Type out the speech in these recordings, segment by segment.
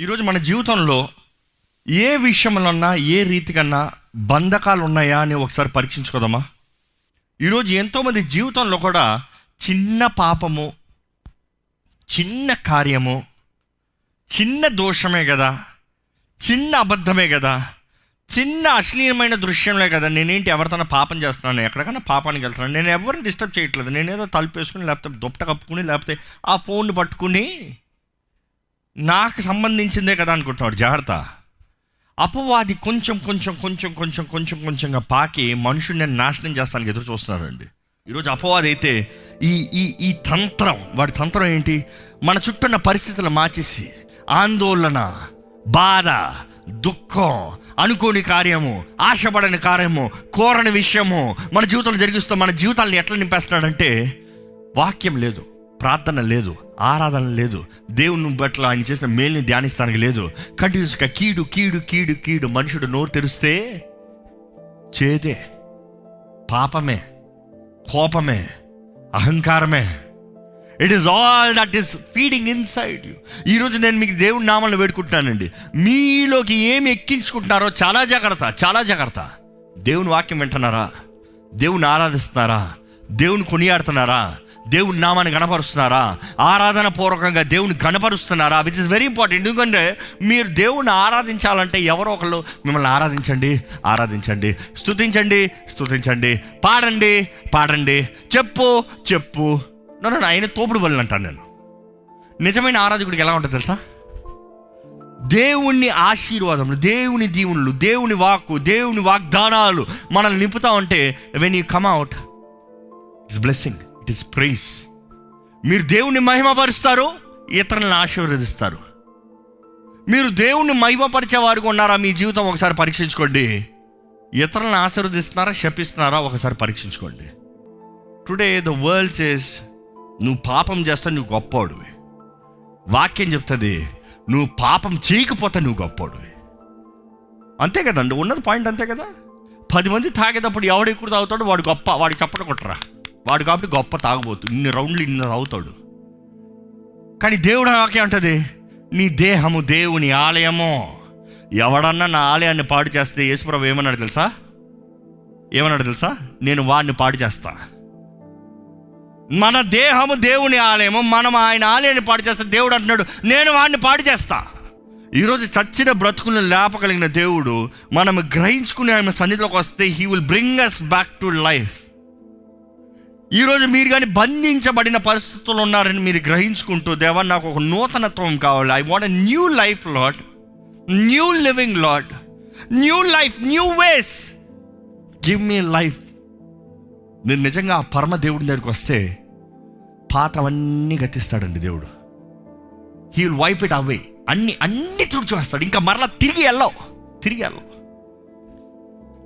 ఈరోజు మన జీవితంలో ఏ విషయంలోన్నా ఏ రీతికన్నా బంధకాలు ఉన్నాయా అని ఒకసారి పరీక్షించుకోదామా ఈరోజు ఎంతోమంది జీవితంలో కూడా చిన్న పాపము చిన్న కార్యము చిన్న దోషమే కదా చిన్న అబద్ధమే కదా చిన్న అశ్లీలమైన దృశ్యంలో కదా. నేనేంటి ఎవరితోనో పాపం చేస్తున్నాను ఎక్కడికైనా పాపానికి వెళ్తున్నాను నేను ఎవరిని డిస్టర్బ్ చేయట్లేదు. నేనేదో తలుపు వేసుకుని లేకపోతే దుప్పట కప్పుకుని లేకపోతే ఆ ఫోన్ పట్టుకుని నాకు సంబంధించిందే కదా అనుకుంటున్నాడు. జాగ్రత్త. అపవాది కొంచెం కొంచెం కొంచెం కొంచెం కొంచెం కొంచెంగా పాకి మనుషుడిని నేను నాశనం చేస్తానికి ఎదురు చూస్తున్నాడండి. ఈరోజు అపవాది అయితే ఈ ఈ ఈ తంత్రం వాడి తంత్రం ఏంటి? మన చుట్టూన్న పరిస్థితులు మార్చేసి ఆందోళన బాధ దుఃఖం అనుకోని కార్యము ఆశపడని కార్యము కోరని విషయము మన జీవితంలో జరిగిస్తూ మన జీవితాలను ఎట్లా నింపేస్తున్నాడంటే వాక్యం లేదు. ప్రార్థన లేదు ఆరాధన లేదు. దేవుని బట్ల ఆయన చేసిన మేలుని ధ్యానిస్తానికి లేదు. కంటిన్యూస్గా కీడు కీడు కీడు కీడు మనుషుడు నోరు తెరిస్తే చేదే పాపమే కోపమే అహంకారమే. It is all that is feeding inside you ఈరోజు నేను మీకు దేవుడి నామాలను వేడుకుంటున్నానండి. మీలోకి ఏమి ఎక్కించుకుంటున్నారో చాలా జాగ్రత్త చాలా జాగ్రత్త. దేవుని వాక్యం వింటున్నారా? దేవుని ఆరాధిస్తున్నారా? దేవుని కొనియాడుతున్నారా? దేవుని నామాన్ని గణపరుస్తున్నారా ఆరాధన పూర్వకంగా దేవుని గణపరుస్తున్నారా విచ్ ఇస్ వెరీ ఇంపార్టెంట్ ఎందుకంటే మీరు దేవుణ్ణి ఆరాధించాలంటే ఎవరో ఒకళ్ళు మిమ్మల్ని ఆరాధించండి ఆరాధించండి. స్థుతించండి స్థుతించండి పాడండి పాడండి. చెప్పు చెప్పు. నన్ను ఆయన తోపుడు బలి అంటాను నేను. నిజమైన ఆరాధకుడికి ఎలా ఉంటుంది తెలుసా? దేవుని ఆశీర్వాదములు దేవుని దీవులు దేవుని వాక్కు దేవుని వాగ్దానాలు మనల్ని నింపుతా ఉంటే when you come out it's blessing it is praise మీరు దేవుని మహిమపరుస్తారు ఇతరులను ఆశీర్వదిస్తారు. మీరు దేవుణ్ణి మహిమపరిచే వారికి ఉన్నారా మీ జీవితం ఒకసారి పరీక్షించుకోండి. ఇతరులను ఆశీర్వదిస్తున్నారా శపిస్తున్నారా ఒకసారి పరీక్షించుకోండి. టుడే ద వరల్డ్ సేస్ నువ్వు పాపం చేస్తా నువ్వు గొప్పవాడివి వాక్యం చెప్తుంది నువ్వు పాపం చేయకపోతే నువ్వు గొప్పవాడివి అంతే కదండి ఉన్నది పాయింట్ అంతే కదా? పది మంది తాగేటప్పుడు ఎవడు ఎక్కువ తాగుతాడు వాడు గొప్ప వాడికి చప్పట కొట్టరా వాడు కాబట్టి గొప్ప తాగబోతు. ఇన్ని రౌండ్లు ఇన్ని తాగుతాడు. కానీ దేవుడు నాకే అంటది నీ దేహము దేవుని ఆలయము. ఎవడన్నా నా ఆలయాన్ని పాడు చేస్తే యేసుప్రభు ఏమన్నాడు తెలుసా? ఏమన్నాడు తెలుసా? నేను వాడిని పాడు చేస్తా. మన దేహము దేవుని ఆలయము మనం ఆయన ఆలయాన్ని పాడు చేస్తే దేవుడు అంటున్నాడు నేను వాడిని పాడు చేస్తా. ఈరోజు చచ్చిన బ్రతుకులను లేపగలిగిన దేవుడు మనం గ్రహించుకుని ఆయన సన్నిధిలోకి వస్తే he will bring us back to life ఈరోజు మీరు కానీ బంధించబడిన పరిస్థితులు ఉన్నారని మీరు గ్రహించుకుంటూ దేవా నాకు ఒక నూతనత్వం కావాలి. I want new life Lord new living Lord new life new ways give me life నేను నిజంగా ఆ పరమ దేవుడి దగ్గరికి వస్తే పాతవన్నీ గతిస్తాడండి దేవుడు. He will wipe it away అన్ని అన్ని తుడిచివేస్తాడు ఇంకా మరలా తిరిగి వెళ్ళవు. తిరిగి వెళ్ళవు.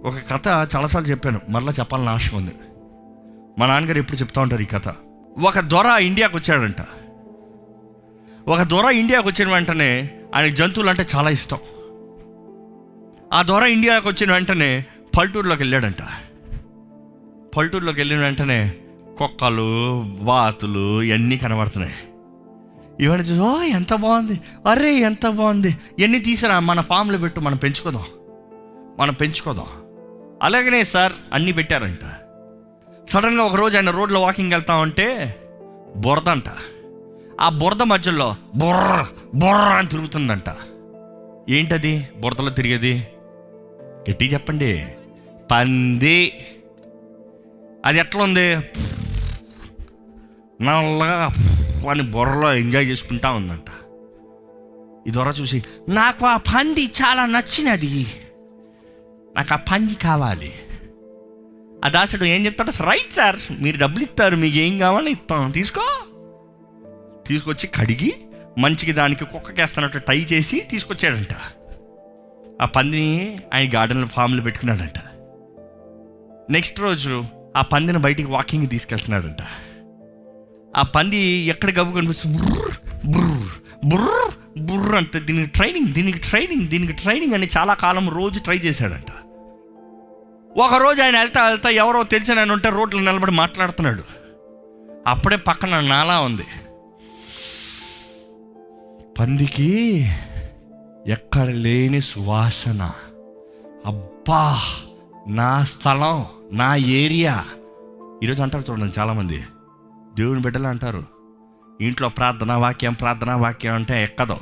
ఒక కథ చాలాసార్లు చెప్పాను. మరలా చెప్పాలని ఆశ ఉంది. మా నాన్నగారు ఎప్పుడు చెప్తా ఉంటారు ఈ కథ. ఒక దొర ఇండియాకి వచ్చాడంట. ఒక దొర ఇండియాకు వచ్చిన వెంటనే ఆయనకు జంతువులు అంటే చాలా ఇష్టం. ఆ దొర ఇండియాకి వచ్చిన వెంటనే పల్లెటూరులోకి వెళ్ళాడంట. పల్లెటూరులోకి వెళ్ళిన వెంటనే కుక్కలు బాతులు ఇవన్నీ కనబడుతున్నాయి. ఇవన్నీ చూసి ఓ ఎంత బాగుంది. అరే ఎంత బాగుంది. ఇవన్నీ తీసిరా మన ఫామ్లో పెట్టు మనం పెంచుకోదాం. మనం పెంచుకోదాం. అలాగనే సార్ అన్నీ పెట్టారంట. సడన్గా ఒక రోజు ఆయన రోడ్లో వాకింగ్ వెళ్తా ఉంటే బురద అంట ఆ బురద మధ్యలో బుర్ర బుర్ర అని తిరుగుతుందంట. ఏంటది? బురదలో తిరిగేది? గట్టి చెప్పండి. పంది. అది ఎట్లా ఉంది నల్లగా అని బుర్రలో ఎంజాయ్ చేసుకుంటా ఉందంట. ఈ దొర చూసి నాకు ఆ పంది చాలా నచ్చినది. నాకు ఆ పంది కావాలి. ఆ దాసుడు ఏం చెప్తాడు? రైట్ సార్ మీరు డబ్బులు ఇస్తారు మీకు ఏం కావాలో ఇస్తాం తీసుకో. తీసుకొచ్చి కడిగి మంచికి దానికి కుక్కకేస్తున్నట్టు టై చేసి తీసుకొచ్చాడంట. ఆ పందిని ఆయన గార్డెన్లో ఫామ్లో పెట్టుకున్నాడంట. నెక్స్ట్ రోజు ఆ పందిని బయటికి వాకింగ్ తీసుకెళ్తున్నాడంట. ఆ పంది ఎక్కడ గబ్బు కనిపిస్తుంది బుర్ర బుర్ర బుర్ర బుర్ర అంత. దీనికి ట్రైనింగ్ దీనికి ట్రైనింగ్ దీనికి ట్రైనింగ్ అని చాలా కాలం రోజు ట్రై చేశాడంట. ఒక రోజు ఆయన వెళ్తా వెళ్తా ఎవరో తెలిసిన ఆయన ఉంటే రోడ్లు నిలబడి మాట్లాడుతున్నాడు. అప్పుడే పక్కన నాలా ఉంది. పందికి ఎక్కడ లేని సువాసన. అబ్బా నా స్థలం నా ఏరియా. ఈరోజు అంటారు చూడండి చాలామంది. దేవుని బిడ్డలు అంటారు. ఇంట్లో ప్రార్థన వాక్యం ప్రార్థన వాక్యం అంటే ఎక్కదో.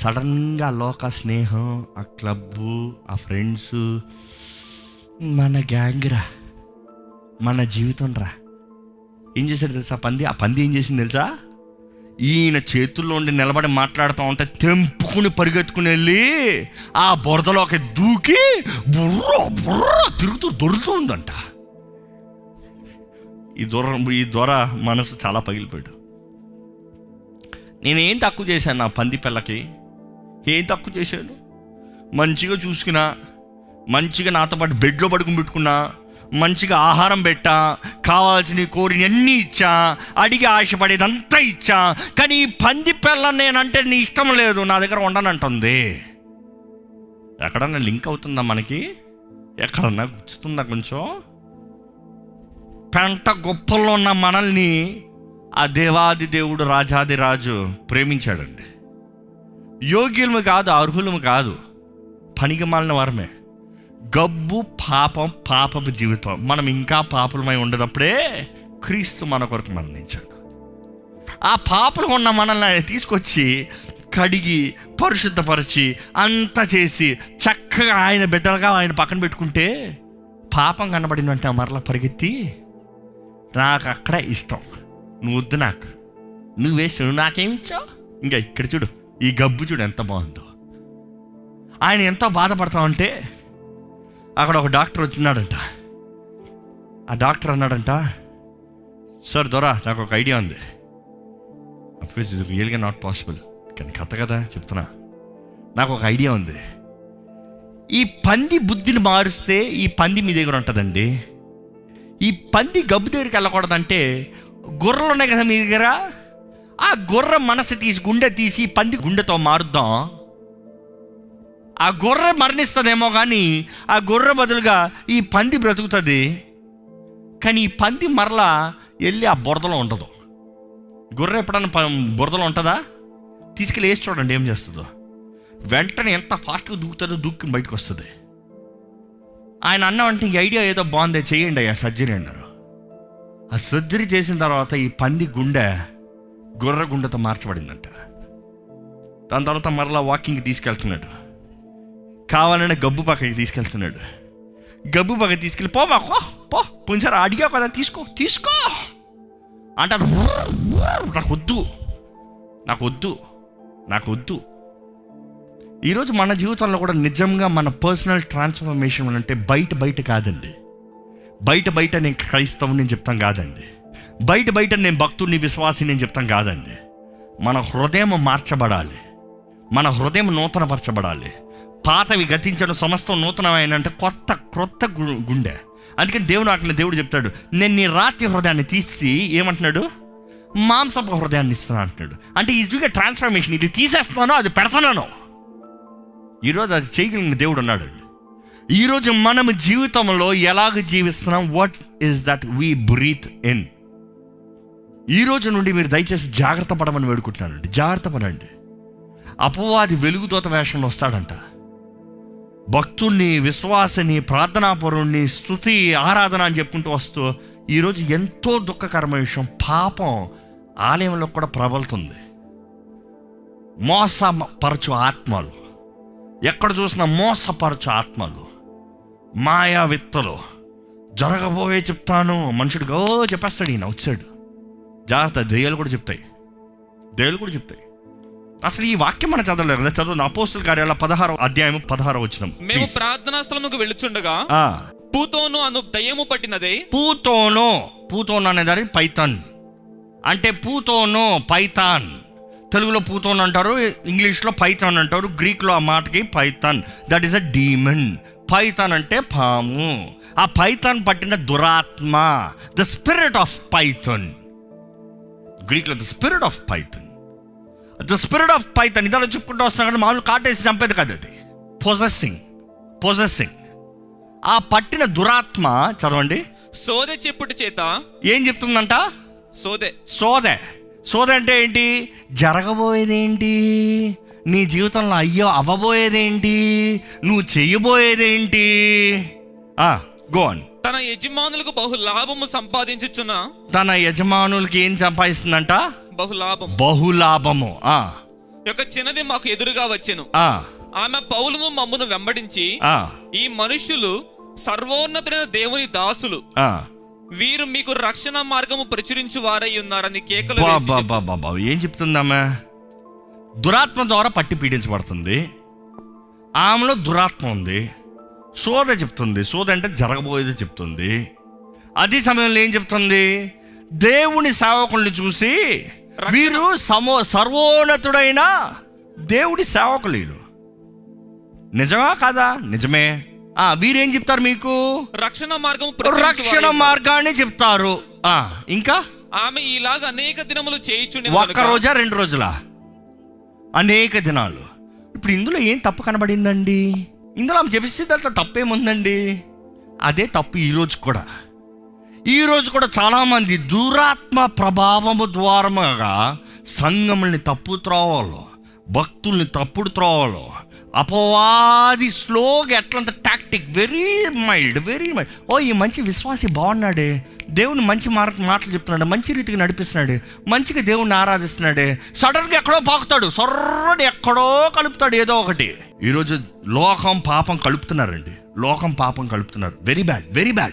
సడన్గా లోక స్నేహం ఆ క్లబ్బు ఆ ఫ్రెండ్స్ మన గ్యాంగ్ రా. మన జీవితం రా. ఏం చేశాడు తెలుసా పంది? ఆ పంది ఏం చేసింది తెలుసా? ఈయన చేతుల్లో ఉండి నిలబడి మాట్లాడుతూ ఉంటే తెంపుకుని పరిగెత్తుకుని వెళ్ళి ఆ బురదలోకి దూకి బుర్ర బుర్ర తిరుగుతూ దొరుకుతూ ఉందంట. ఈ దొర ఈ దొర మనసు చాలా పగిలిపోయాడు. నేనేం తక్కువ చేశాను నా పంది పిల్లకి? ఏం తక్కువ చేశాను మంచిగా చూసుకున్నా. మంచిగా నాతో పాటు బెడ్లో పడుకుని పెట్టుకున్నా మంచిగా ఆహారం పెట్టా కావాల్సిన కోరినన్నీ ఇచ్చా అడిగి ఆశపడేదంతా ఇచ్చా కానీ ఈ పంది పిల్ల నేనంటే నీ ఇష్టం లేదు నా దగ్గర ఉండనంటుంది. ఎక్కడన్నా లింక్ అవుతుందా మనకి? ఎక్కడన్నా గుచ్చుతుందా కొంచెం? పెంట గొప్పల్లో ఉన్న మనల్ని ఆ దేవాది దేవుడు రాజాది రాజు ప్రేమించాడండి. యోగ్యులము కాదు అర్హులము కాదు. పనికి మాలిన వారమే. గబ్బు పాపం పాపపు జీవితం. మనం ఇంకా పాపలమై ఉండేటప్పుడే క్రీస్తు మన కొరకు మరణించాడు. ఆ పాపలు ఉన్న మనల్ని ఆయన తీసుకొచ్చి కడిగి పరిశుద్ధపరిచి అంతా చేసి చక్కగా ఆయన బిడ్డలుగా ఆయన పక్కన పెట్టుకుంటే పాపం కనబడినంటే మరలా పరిగెత్తి నాకు అక్కడ ఇష్టం. నువ్వు వద్దు నాకు. నువ్వు నువ్వు నాకేమిచ్చావు ఇంకా ఇక్కడ చూడు ఈ గబ్బు చూడు ఎంత బాగుందో. ఆయన ఎంతో బాధపడతా ఉంటే అక్కడ ఒక డాక్టర్ వచ్చినాడంట. ఆ డాక్టర్ అన్నాడంట సార్ దొరా నాకు ఒక ఐడియా ఉంది. అఫ్కోర్స్ ఇది రియల్గా నాట్ పాసిబుల్. కానీ కథ కదా చెప్తున్నా. నాకు ఒక ఐడియా ఉంది. ఈ పంది బుద్ధిని మారుస్తే ఈ పంది మీ దగ్గర ఉంటుందండి. ఈ పంది గబ్బు దగ్గరికి వెళ్ళకూడదంటే గుర్రలు ఉన్నాయి కదా మీ దగ్గర? ఆ గుర్ర మనసు తీసి గుండె తీసి పంది గుండెతో మారుద్దాం. ఆ గొర్రె మరణిస్తుందేమో కానీ ఆ గొర్రె బదులుగా ఈ పంది బ్రతుకుతుంది. కానీ ఈ పంది మరలా వెళ్ళి ఆ బురదలో ఉండదు గొర్రె ఎప్పుడన్నా బురదలో ఉంటుందా? తీసుకెళ్ళి వేసి చూడండి ఏం చేస్తుందో. వెంటనే ఎంత ఫాస్ట్గా దూకుతుందో దూక్కి బయటకు వస్తుంది ఆయన అన్నామంటే ఈ ఐడియా ఏదో బాగుంది చేయండి అయ్యా సర్జరీ అన్నారు. ఆ సర్జరీ చేసిన తర్వాత ఈ పంది గుండె గొర్రె గుండెతో మార్చబడిందంట. దాని తర్వాత మరలా వాకింగ్కి తీసుకెళ్తున్నాడు. కావాలనే గబ్బు పక్కకి తీసుకెళ్తున్నాడు. గబ్బు పక్కకి తీసుకెళ్ళి పో మాకు పో పుంజారా అడిగా కదా తీసుకో తీసుకో. అంటే నాకు వద్దు నాకు వద్దు నాకు వద్దు ఈరోజు మన జీవితంలో కూడా నిజంగా మన పర్సనల్ ట్రాన్స్ఫర్మేషన్ అంటే బయట బయట కాదండి. బయట బయట నేను క్రైస్తవుని నేను చెప్తాం కాదండి. బయట బయట నేను భక్తుడిని విశ్వాసి నేను చెప్తాం కాదండి. మన హృదయం మార్చబడాలి. మన హృదయం నూతనపరచబడాలి. పాతవి గతించడం సమస్తం నూతనమైన అంటే కొత్త క్రొత్త గు- గుండె. అందుకని దేవుడు అక్కడ దేవుడు చెప్తాడు నేను నీ రాతి హృదయాన్ని తీసి ఏమంటున్నాడు? మాంసపు హృదయాన్ని ఇస్తాను అంటున్నాడు. అంటే ఇది ట్రాన్స్ఫర్మేషన్ ఇది తీసేస్తున్నాను అది పెడతాను ఈరోజు అది చేయగలిగిన దేవుడు ఉన్నాడు. ఈరోజు మనం జీవితంలో ఎలాగ జీవిస్తున్నాం? What is that we breathe in ఈ రోజు నుండి మీరు దయచేసి జాగ్రత్త పడమని వేడుకుంటున్నానండి. జాగ్రత్త పడండి. అపవాది వెలుగుతోత వేషంలో వస్తాడంట. భక్తుణ్ణి విశ్వాసని ప్రార్థనాపరుణ్ణి స్థుతి ఆరాధన అని చెప్పుకుంటూ వస్తూ ఈరోజు ఎంతో దుఃఖకరమైన విషయం. పాపం ఆలయంలో కూడా ప్రబలుతుంది. మోసపరచు ఆత్మలు. ఎక్కడ చూసినా మోసపరచు ఆత్మలు. మాయా విత్తలు జరగబోయే చెప్తాను. మనుషుడు గో చెప్పేస్తాడు ఈయన వచ్చాడు. జాగ్రత్త దెయ్యాలు కూడా చెప్తాయి. దెయ్యాలు కూడా చెప్తాయి. అసలు ఈ వాక్యం మనం చదవలేదు కదా. చదువు అపోస్తుల కార్యాల పదహారో అధ్యాయం పదహారో వచ్చిన మేము ప్రార్థనా స్థలముకు వెళ్ళుచుండగా పూతోను అను దయ్యము పట్టినదే. పూతోనో పూతోన్ అనేదాన్ని పైథాన్. అంటే పూతోనో పైథాన్. తెలుగులో పూతోన్ అంటారు ఇంగ్లీష్లో పైథాన్ అంటారు గ్రీక్లో ఆ మాటకి python. That is a demon python అంటే పాము. ఆ పైథాన్ పట్టిన దురాత్మ the spirit of python గ్రీక్లో the spirit of python the spirit of python ఇదాలో చెప్పుకుంటూ వస్తున్నాం కానీ మామూలు కాటేసి చంపేది కాదు అది. పొజెసింగ్ పొజెసింగ్ ఆ పట్టిన దురాత్మ చదవండి. సోదె చెప్పుటి చేత. ఏం చెప్తుందంట? సోదె. సోదె. సోదె అంటే ఏంటి? జరగబోయేది ఏంటి నీ జీవితంలో అయ్యో అవ్వబోయేదేంటి? నువ్వు చెయ్యబోయేదేంటి గోన్ తన యజమానులకు బహు లాభము సంపాదించుచున్న? తన యజమానులకి ఏం సంపాదిస్తుందంట? బహు లాభం బహులాభము ఆ, యొక్క చిన్నది మాకు ఎదురుగా వచ్చెను. ఆ, ఆమె పౌలును మమ్మును వెంబడించి ఆ, ఈ మనుష్యులు సర్వోన్నతుడైన దేవుని దాసులు. ఆ. వీరు మీకు రక్షణ మార్గము ప్రచురించు వారై ఉన్నారని కేకలు బా, వేసి బా, చెప్పు. ఏం చెప్తుందామె దురాత్మ ద్వారా పట్టి పీడించబడుతుంది. ఆమెలో దురాత్మ ఉంది. సోద చెప్తుంది. సోద అంటే జరగబోయేది చెప్తుంది. అదే సమయంలో ఏం చెప్తుంది? దేవుని సేవకుల్ని చూసి వీరు సమో సర్వోన్నతుడైన దేవుడి సేవకులు వీరు నిజమా కాదా? నిజమే. ఆ వీరేం చెప్తారు మీకు? రక్షణ ప్రచురించు రక్షణ. మార్గాన్ని చెప్తారు. ఆ ఇంకా? ఆమె ఇలాగ అనేక దినములు చేయించుండి ఒక్క రోజా రెండు రోజులా? అనేక దినాలు. ఇప్పుడు ఇందులో ఏం తప్పు కనబడిందండి? ఇందులో ఆమె చెప్పేసి దాంట్లో తప్పేముందండి? అదే తప్పు ఈరోజు కూడా. ఈ రోజు కూడా చాలామంది దురాత్మ ప్రభావము ద్వారముగా సంఘముల్ని తప్పు త్రోవలో భక్తుల్ని తప్పుడు త్రోవలో అపవాది స్లోగా ఎట్లంత tactic very mild very mild ఓ ఈ మంచి విశ్వాసి బాగున్నాడే. దేవుని మంచి మాట మాటలు చెప్తున్నాడు. మంచి రీతికి నడిపిస్తున్నాడు. మంచిగా దేవుణ్ణి ఆరాధిస్తున్నాడే. సడన్గా ఎక్కడో పాకుతాడు. సొర్రని ఎక్కడో కలుపుతాడు ఏదో ఒకటి. ఈరోజు లోకం పాపం కలుపుతున్నారండి. లోకం పాపం కలుపుతున్నారు. వెరీ బ్యాడ్ వెరీ బ్యాడ్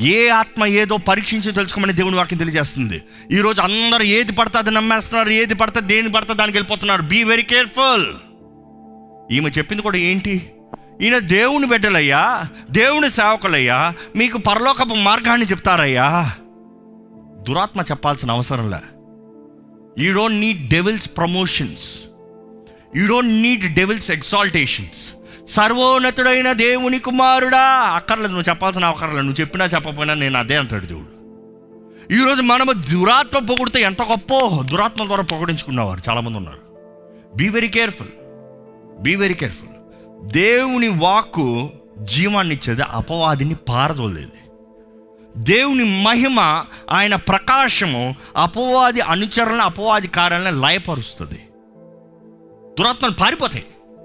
ఏ ఆత్మ ఏదో పరీక్షించి తెలుసుకోమని దేవుని వాక్యం తెలియజేస్తుంది. ఈరోజు అందరూ ఏది పడితే అది నమ్మేస్తున్నారు ఏది పడితే దేని పడితే దానికి వెళ్ళిపోతున్నారు. బీ వెరీ కేర్ఫుల్ ఈమె చెప్పింది కూడా ఏంటి? ఈయన దేవుని బిడ్డలయ్యా దేవుని సేవకులయ్యా మీకు పరలోకపు మార్గాన్ని చెప్తారయ్యా. దురాత్మ చెప్పాల్సిన అవసరంలే you don't need devil's promotions you don't need devil's exaltations సర్వోన్నతుడైన దేవుని కుమారుడా. అక్కర్లేదు నువ్వు చెప్పాల్సిన అక్కర్లేదు నువ్వు చెప్పినా చెప్పకపోయినా నేను అదే అంటాడు దేవుడు. ఈరోజు మనము దురాత్మ పొగిడితే ఎంత గొప్ప. దురాత్మ ద్వారా పొగడించుకున్నవారు చాలామంది ఉన్నారు. Be very careful be very careful దేవుని వాక్కు జీవాన్ని ఇచ్చేది అపవాదిని పారదోలేది. దేవుని మహిమ ఆయన ప్రకాశము అపవాది అనుచరణ అపవాది కార్యాలను లయపరుస్తుంది. దురాత్మలు పారిపోతాయి.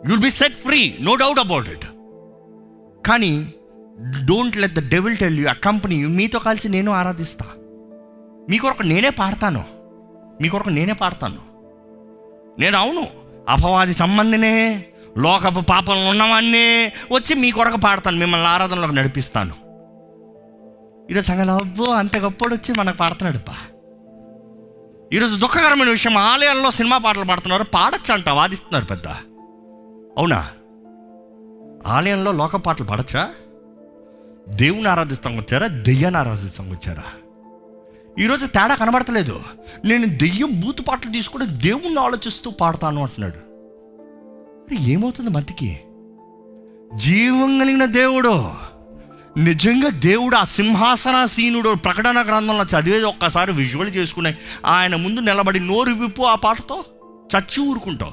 You'll be set free no doubt about it కానీ don't let the devil tell you company మీతో కలిసి నేను ఆరాధిస్తా. మీ కొరకు నేనే పాడతాను. మీ కొరకు నేనే పాడతాను. నేను అవును. అపవాది సంబంధినే లోకపు పాపంలో ఉన్నవాన్ని వచ్చి మీ కొరకు పాడతాను మిమ్మల్ని ఆరాధనలోకి నడిపిస్తాను. ఈరోజు సంగతి అబ్బో అంత గొప్పడు వచ్చి మనకు పాడుతున్నాడు బా ఈరోజు దుఃఖకరమైన విషయం ఆలయాల్లో సినిమా పాటలు పాడుతున్నారు పాడచ్చు అంట వాదిస్తున్నారు పెద్ద. అవునా? ఆలయంలో లోక పాటలు పాడచ్చా? దేవుని ఆరాధిస్తాం వచ్చారా? దెయ్యాన్ని ఆరాధిస్తాం వచ్చారా? ఈరోజు తేడా కనబడతలేదు. నేను దెయ్యం బూతు పాటలు తీసుకుంటే దేవుణ్ణి ఆలోచిస్తూ పాడతాను అంటున్నాడు. ఏమవుతుంది మతికి జీవం కలిగిన దేవుడు నిజంగా దేవుడు ఆ సింహాసనాసీనుడు ప్రకటన గ్రంథంలో చదివేది ఒక్కసారి విజువల్ చేసుకునే ఆయన ముందు నిలబడి నోరు విప్పు ఆ పాటతో? చచ్చి ఊరుకుంటావు.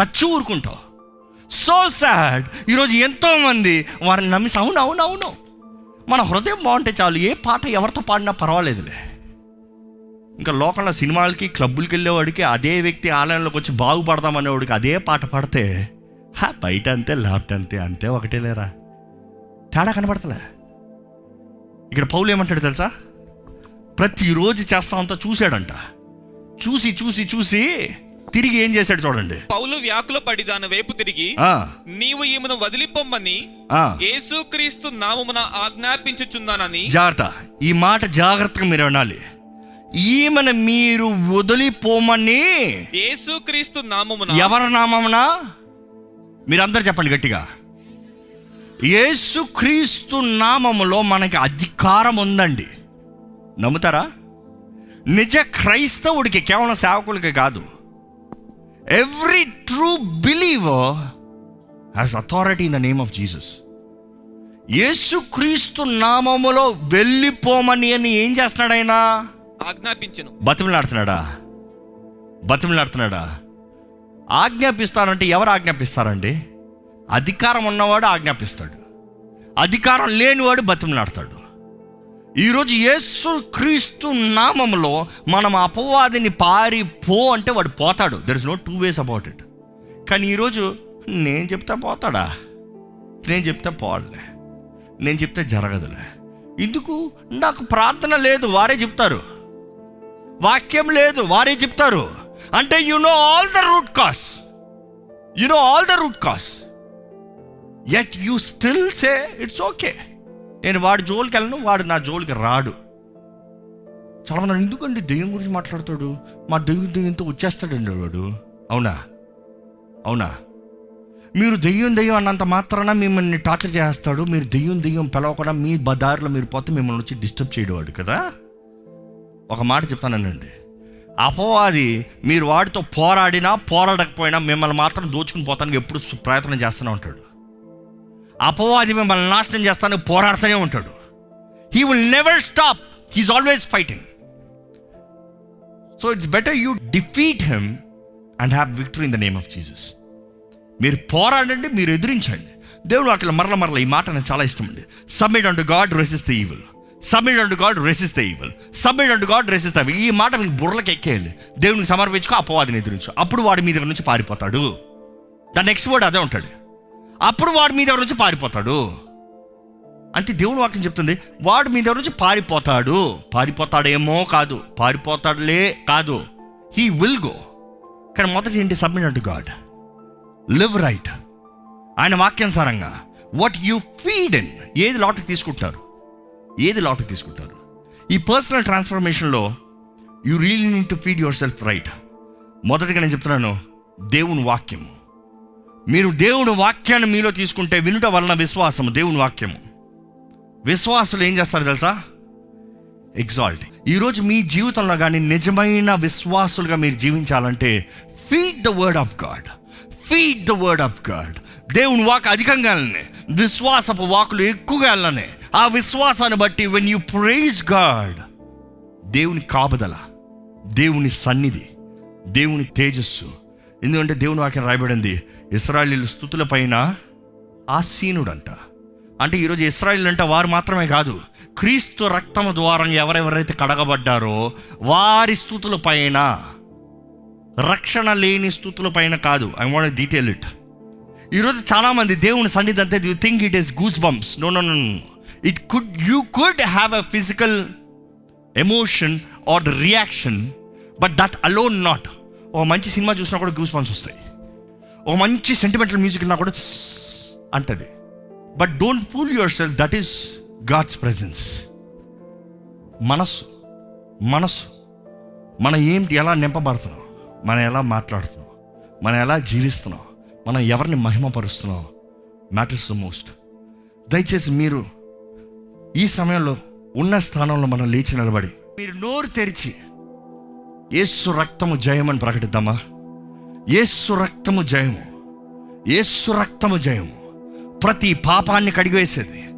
చచ్చి ఊరుకుంటావు. సో సాడ్ ఈరోజు ఎంతోమంది వారిని నమ్మి అవును అవును అవును. మన హృదయం బాగుంటే చాలు. ఏ పాట ఎవరితో పాడినా పర్వాలేదులే. ఇంకా లోకంలో సినిమాలకి క్లబ్బులకి వెళ్ళేవాడికి అదే వ్యక్తి ఆలయంలోకి వచ్చి బాగుపడదామనేవాడికి అదే పాట పాడితే హా బయట అంతే లాప్ట్ అంతే అంతే ఒకటే లేరా? తేడా కనబడతలే. ఇక్కడ పౌలు ఏమంటాడు తెలుసా? ప్రతిరోజు చేస్తా అంతా చూశాడంట. చూసి చూసి చూసి తిరిగి ఏం చేశాడు చూడండి. పౌలు వ్యాకుల పడి దాని వైపు తిరిగి నీవు ఈమెను వదిలిపోమ్మని యేసుక్రీస్తు నామమున ఆజ్ఞాపించుచున్నానని. జాగ్రత్త. ఈ మాట జాగ్రత్తగా మీరు వినాలి. ఈమెను మీరు వదిలిపోమని యేసుక్రీస్తు నామమున ఎవరి నామమునా? మీరందరూ చెప్పండి గట్టిగా. యేసుక్రీస్తు నామములో మనకి అధికారం ఉందండి. నమ్ముతారా? నిజ క్రైస్తవుడికి కేవలం సేవకులకి కాదు. Every true believer has authority in the name of Jesus యేసుక్రీస్తు నామములో వెళ్ళిపోమని అని ఏం చేస్తున్నాడు ఆయన ఆజ్ఞాపించను. బతిమలాడుతున్నాడా? బతిమలాడుతున్నాడా? ఆజ్ఞాపిస్తారంటే ఎవరు ఆజ్ఞాపిస్తారండి? అధికారం ఉన్నవాడు ఆజ్ఞాపిస్తాడు. అధికారం లేనివాడు బతిమలాడతాడు. ఈరోజు యేసు క్రీస్తు నామంలో మనం అపవాదిని పారి పో అంటే వాడు పోతాడు. There is no two ways about it కానీ ఈరోజు నేను చెప్తే పోతాడా? నేను చెప్తే పోడలే. నేను చెప్తే జరగదులే. ఎందుకు? నాకు ప్రార్థన లేదు వారే చెప్తారు. వాక్యం లేదు వారే చెప్తారు. అంటే you know all the root cause you know all the root cause yet you still say it's okay నేను వాడి జోలికి వెళ్ళను వాడు నా జోలికి రాడు. చాలా ఎందుకండి దెయ్యం గురించి మాట్లాడతాడు? మా దెయ్యం దెయ్యంతో వచ్చేస్తాడండి వాడు. అవునా? అవునా? మీరు దెయ్యం దెయ్యం అన్నంత మాత్రాన మిమ్మల్ని టార్చర్ చేస్తాడు. మీరు దెయ్యం దెయ్యం పిలవకుండా మీ బ- దారిలో మీరు పోతే మిమ్మల్ని వచ్చి డిస్టర్బ్ చేయడవాడు కదా? ఒక మాట చెప్తానండి అపవాది మీరు వాడితో పోరాడినా పోరాడకపోయినా మిమ్మల్ని మాత్రం దోచుకుని పోతానికి ఎప్పుడు ప్రయత్నం చేస్తూనే ఉంటాడు. అపవాది మిమ్మల్ని నాశనం చేస్తానికి పోరాడుతూనే ఉంటాడు. He will never stop he is always fighting so it's better you defeat him and have victory in the name of Jesus మీరు పోరాడండి మీరు ఎదిరించండి. దేవుడు అట్లా మరల మరల ఈ మాట నాకు చాలా ఇష్టం అండి. Submit and God resist the evil submit and God resist the evil submit unto God resist the ఈ మాట మీకు బుర్రలకు ఎక్కేయాలి. దేవునికి సమర్పించుకో అపవాదిని ఎదురించు అప్పుడు వాడి మీ దగ్గర నుంచి పారిపోతాడు. ద నెక్స్ట్ వర్డ్ అదే ఉంటాడు. అప్పుడు వాడు మీ దగ్గర నుంచి పారిపోతాడు? అంటే దేవుని వాక్యం చెప్తుంది వాడు మీ దగ్గర నుంచి పారిపోతాడు? పారిపోతాడేమో కాదు పారిపోతాడులే కాదు. హీ విల్ గో కానీ మొదటి ఏంటి? సబ్మిట్ గాడ్ లివ్ రైట్ ఆయన వాక్యానుసారంగా వాట్ యు ఫీడ్ ఇన్ ఏది లాట్కి తీసుకుంటారు? ఏది లాట్కి తీసుకుంటారు? ఈ personal ట్రాన్స్ఫర్మేషన్లో you really need to feed yourself right మొదటిగా నేను చెప్తున్నాను దేవుని వాక్యము మీరు దేవుని వాక్యాన్ని మీలో తీసుకుంటే వినుట వలన విశ్వాసము దేవుని వాక్యము. విశ్వాసులు ఏం చేస్తారు తెలుసా? ఎగ్జాల్ట్ ఈరోజు మీ జీవితంలో కానీ నిజమైన విశ్వాసులుగా మీరు జీవించాలంటే feed the word of God feed the word of God దేవుని వాక్ అధికంగా విశ్వాసపు వాకులు ఎక్కువగా వెళ్ళనే. ఆ విశ్వాసాన్ని బట్టి వెన్ యూ ప్రేజ్ గాడ్ దేవుని కాపుదల దేవుని సన్నిధి దేవుని తేజస్సు ఎందుకంటే దేవుని వాక్యం రాయబడింది. ఇస్రాయలీల స్థుతుల పైన ఆసీనుడంట. అంటే ఈరోజు ఇస్రాయిల్ అంటే వారు మాత్రమే కాదు. క్రీస్తు రక్తము ద్వారా ఎవరెవరైతే కడగబడ్డారో వారి స్థుతుల పైన రక్షణ లేని స్థుతుల పైన కాదు. ఐ వాంట్ డీటెయిల్ ఇట్ ఈరోజు చాలామంది దేవుని సన్నిధి అంతే you think it is goose bumps no no no it could you could have a physical emotion or the reaction but that alone not ఒక మంచి సినిమా చూసినా కూడా గూస్ బంప్స్ వస్తాయి. ఒక మంచి సెంటిమెంటల్ మ్యూజిక్ ఉన్నా కూడా అంటది. But don't fool yourself that is God's presence మనస్సు మనస్సు. మనం ఏంటి ఎలా నింపబడుతున్నాం మనం ఎలా మాట్లాడుతున్నాం మనం ఎలా జీవిస్తున్నాం మనం ఎవరిని మహిమపరుస్తున్నాం మ్యాటర్స్ ద మోస్ట్ దయచేసి మీరు ఈ సమయంలో ఉన్న స్థానంలో మనం లేచి నిలబడి మీరు నోరు తెరిచి యేసు రక్తము జయమని ప్రకటిద్దామా? ఏసు రక్తము జయము. యేసు రక్తము జయము. ప్రతి పాపాన్ని కడిగివేసేది.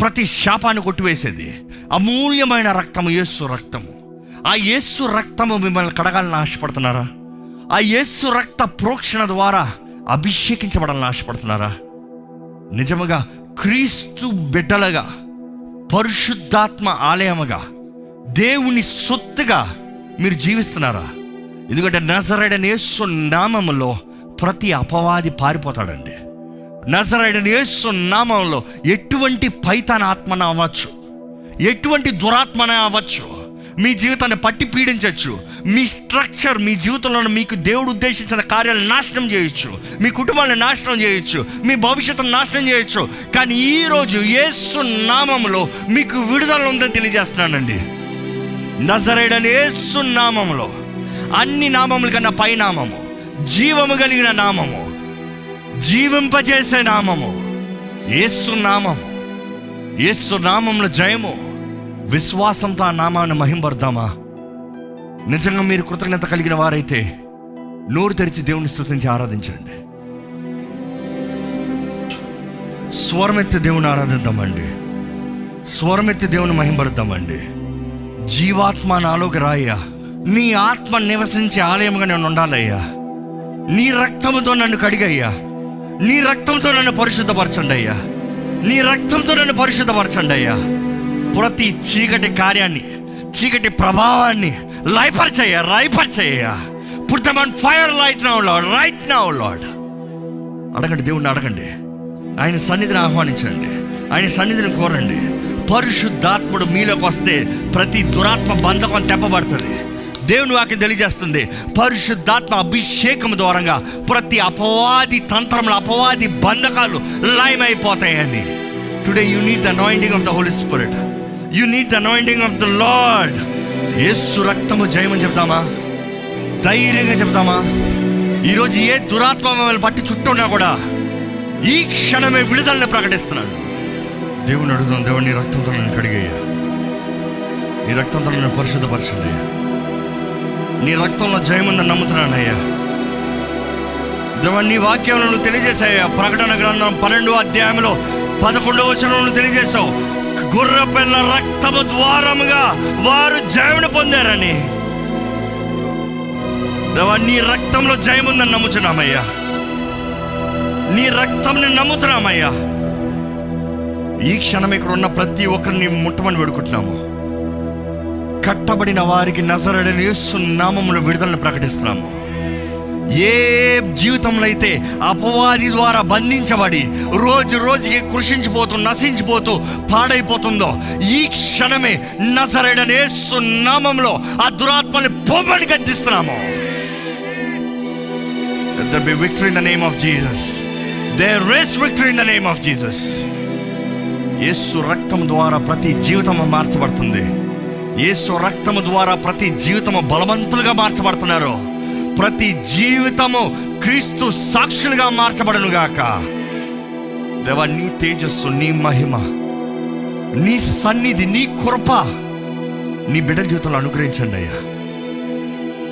ప్రతి శాపాన్ని కొట్టివేసేది. అమూల్యమైన రక్తము యేసు రక్తము. ఆ యేసు రక్తము మిమ్మల్ని కడగాలని ఆశపడుతున్నారా? ఆ యేసు రక్త ప్రోక్షణ ద్వారా అభిషేకించబడాలని ఆశపడుతున్నారా? నిజముగా క్రీస్తు బిడ్డలుగా పరిశుద్ధాత్మ ఆలయముగా దేవుని సొత్తుగా మీరు జీవిస్తున్నారా? ఎందుకంటే నజరైడని యేసు నామంలో ప్రతి అపవాది పారిపోతాడండి. నజరైడని యేసు నామంలో ఎటువంటి పైతాన ఆత్మన అవ్వచ్చు? ఎటువంటి దురాత్మన అవ్వచ్చు? మీ జీవితాన్ని పట్టి పీడించవచ్చు. మీ స్ట్రక్చర్ మీ జీవితంలో మీకు దేవుడు ఉద్దేశించిన కార్యాలను నాశనం చేయొచ్చు. మీ కుటుంబాన్ని నాశనం చేయొచ్చు. మీ భవిష్యత్తును నాశనం చేయొచ్చు. కానీ ఈరోజు యేసు నామంలో మీకు విడుదల ఉందని తెలియజేస్తున్నానండి. నజరేడని యేసు నామములో అన్ని నామముల కన్నా పై నామము జీవము కలిగిన నామము జీవింపజేసే నామము యేసు నామము యేసు నామంలో జయము విశ్వాసంతో ఆ నామాన్ని మహింపడదామా నిజంగా మీరు కృతజ్ఞత కలిగిన వారైతే నోరు తెరిచి దేవుని స్థుతించి ఆరాధించండి. స్వరమెత్తి దేవుని ఆరాధిద్దామండి. స్వరమెత్తి దేవుని మహింపడదామండి జీవాత్మ నాలోకి రాయ్యా. నీ ఆత్మ నివసించే ఆలయంగా నేను ఉండాలయ్యా. నీ రక్తంతో నన్ను కడిగయ్యా. నీ రక్తంతో నన్ను పరిశుద్ధపరచండి అయ్యా నీ రక్తంతో నన్ను పరిశుద్ధపరచండి అయ్యా ప్రతి చీకటి కార్యాన్ని చీకటి ప్రభావాన్ని లైపర్చయ్యా లైపర్చేయ put them on fire light now Lord right now Lord అడగండి దేవుణ్ణి అడగండి. ఆయన సన్నిధిని ఆహ్వానించండి. ఆయన సన్నిధిని కోరండి. పరిశుద్ధాత్ముడు మీలోకి వస్తే ప్రతి దురాత్మ బంధకం తెప్పబడుతుంది. దేవుని వాక్యం తెలియజేస్తుంది. పరిశుద్ధాత్మ అభిషేకం ద్వారంగా ప్రతి అపవాది తంత్రములు అపవాది బంధకాలు లయమైపోతాయని. Today you need the anointing of the Holy Spirit you need the anointing of the Lord Yesu రక్తము జయమని చెప్తామా? ధైర్యంగా చెప్తామా? ఈరోజు ఏ దురాత్మ మిమ్మల్ని పట్టి చుట్టూన్నా కూడా ఈ క్షణమే విడుదలని ప్రకటిస్తున్నాడు. దేవుని అడుగుదాం. దేవుని నీ రక్తంతో నన్ను కడిగేయ నీ రక్తంతో నన్ను పరిశుద్ధపరచండి నీ రక్తంలో జయముందని నమ్ముతున్నానయ్యా. దేవా నీ వాక్యములను తెలియజేశాయ్యా. ప్రకటన గ్రంథం పన్నెండు అధ్యాయంలో పదకొండవ వచనములను తెలియజేశావు. గుర్ర పిల్ల రక్తము ద్వారముగా వారు జయమును పొందారని. దేవా నీ రక్తంలో జయముందని నమ్ముతున్నామయ్యా నీ రక్తంని నమ్ముతున్నామయ్యా. ఈ క్షణం ఇక్కడ ఉన్న ప్రతి ఒక్కరిని ముట్టమని వేడుకుంటున్నాము కట్టబడిన వారికి నజరడని నామములు విడుదలను ప్రకటిస్తున్నాము ఏ జీవితంలో అయితే అపవాది ద్వారా బంధించబడి రోజు రోజుకి కృషించిపోతూ నశించిపోతూ పాడైపోతుందో ఈ క్షణమే నజరడని నామంలో ఆ దురాత్మని పొమ్మని గద్దిస్తున్నాము there be the name of name of Jesus. Victory is victory in the name. Yesu రక్తం ద్వారా ప్రతి జీవితము మార్చబడుతుంది. యేసు రక్తము ద్వారా ప్రతి జీవితము బలవంతులుగా మార్చబడుతున్నారు. ప్రతి జీవితము క్రీస్తు సాక్షులుగా మార్చబడనుగాక. దేవా నీ తేజస్సు నీ మహిమ నీ సన్నిధి నీ కృప నీ బిడ్డల జీవితంలో అనుగ్రహించండి అయ్యా.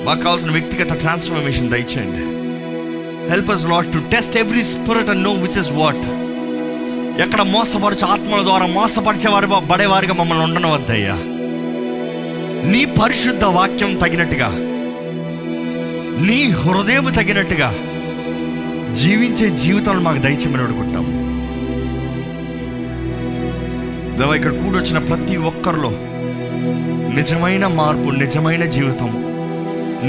మాకు కావాల్సిన వ్యక్తిగత ట్రాన్స్ఫర్మేషన్ దయచేయండి. Help us Lord to test every spirit and know which is what ఎక్కడ మోసపరచు ఆత్మల ద్వారా మోసపరిచేవారు పడేవారిగా మమ్మల్ని ఉండనవద్దయ్యా. నీ పరిశుద్ధ వాక్యం తగినట్టుగా నీ హృదయం తగినట్టుగా జీవించే జీవితాలు మాకు దయచేమని అడుగుతున్నాము. దేవా ఇక్కడ కూడొచ్చిన ప్రతి ఒక్కరిలో నిజమైన మార్పు నిజమైన జీవితం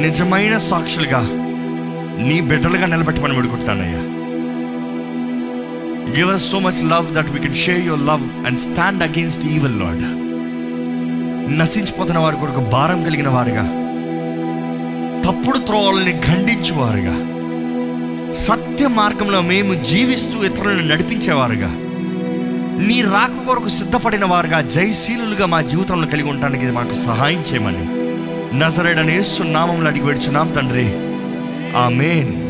నిజమైన సాక్షులుగా నీ బిడ్డలుగా నిలబెట్టమని అడుగుతున్నానయ్యా. Give us so much love that we can share your love and stand against evil Lord నశించిపోతున్న వారి కొరకు భారం కలిగిన వారుగా తప్పుడు త్రోవల్ని ఖండించేవారుగా సత్య మార్గంలో మేము జీవిస్తూ ఇతరులను నడిపించేవారుగా నీ రాక కొరకు సిద్ధపడిన వారుగా జయశీలులుగా మా జీవితంలో కలిగి ఉండటానికి మాకు సహాయం చేయమని. నజరేడని నామంలో అడిగి పెడుచున్నాం తండ్రి. ఆ మెయిన్